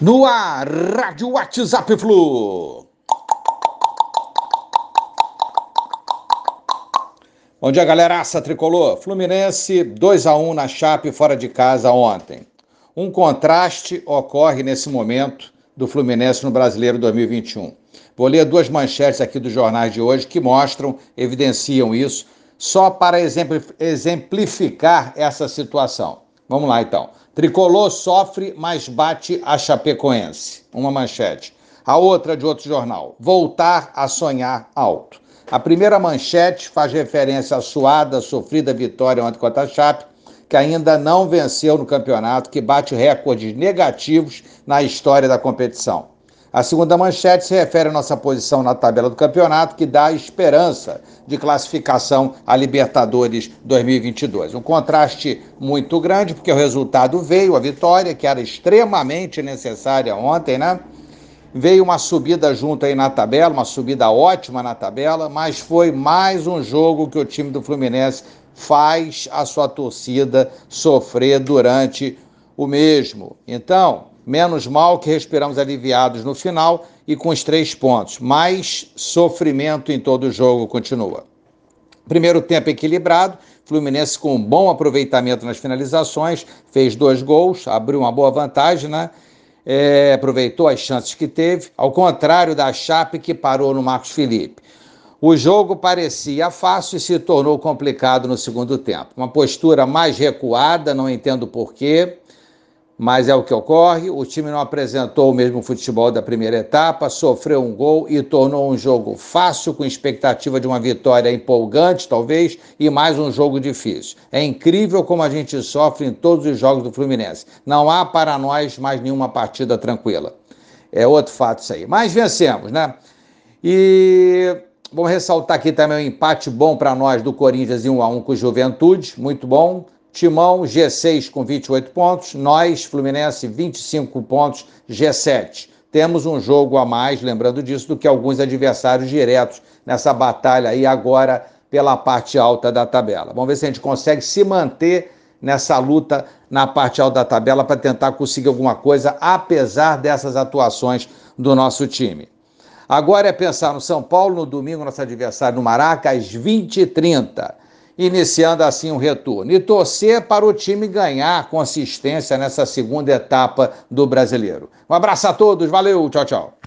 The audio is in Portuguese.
No ar, Rádio WhatsApp Flu. Bom dia, galeraça tricolor. Fluminense 2 a 1 na Chape fora de casa ontem. Um contraste ocorre nesse momento do Fluminense no Brasileiro 2021. Vou ler duas manchetes aqui dos jornais de hoje que mostram, evidenciam isso, só para exemplificar essa situação. Vamos lá então. Tricolor sofre, mas bate a Chapecoense. Uma manchete. A outra de outro jornal. Voltar a sonhar alto. A primeira manchete faz referência à suada, sofrida vitória ontem contra a Chape, que ainda não venceu no campeonato, que bate recordes negativos na história da competição. A segunda manchete se refere à nossa posição na tabela do campeonato, que dá esperança de classificação a Libertadores 2022. Um contraste muito grande, porque o resultado veio, a vitória, que era extremamente necessária ontem, né? Veio uma subida junto aí na tabela, uma subida ótima na tabela, mas foi mais um jogo que o time do Fluminense faz a sua torcida sofrer durante o mesmo. Então, Menos mal que respiramos aliviados no final e com os três pontos. Mas sofrimento em todo o jogo continua. Primeiro tempo equilibrado, Fluminense com um bom aproveitamento nas finalizações, fez dois gols, abriu uma boa vantagem, né? É, aproveitou as chances que teve, ao contrário da Chape que parou no Marcos Felipe. O jogo parecia fácil e se tornou complicado no segundo tempo. Uma postura mais recuada, não entendo porquê mas é o que ocorre. O time não apresentou o mesmo futebol da primeira etapa, sofreu um gol e tornou um jogo fácil, com expectativa de uma vitória empolgante, talvez, e mais um jogo difícil. É incrível como a gente sofre em todos os jogos do Fluminense. Não há para nós mais nenhuma partida tranquila. É outro fato isso aí. Mas vencemos, né? E vamos ressaltar aqui também um empate bom para nós do Corinthians em 1 a 1 com o Juventude, muito bom. Timão, G6 com 28 pontos, nós, Fluminense, 25 pontos, G7. Temos um jogo a mais, lembrando disso, do que alguns adversários diretos nessa batalha aí agora pela parte alta da tabela. Vamos ver se a gente consegue se manter nessa luta na parte alta da tabela para tentar conseguir alguma coisa, apesar dessas atuações do nosso time. Agora é pensar no São Paulo, no domingo, nosso adversário no Maraca, às 20h30 iniciando assim um retorno. E torcer para o time ganhar consistência nessa segunda etapa do brasileiro. Um abraço a todos, valeu, tchau, tchau.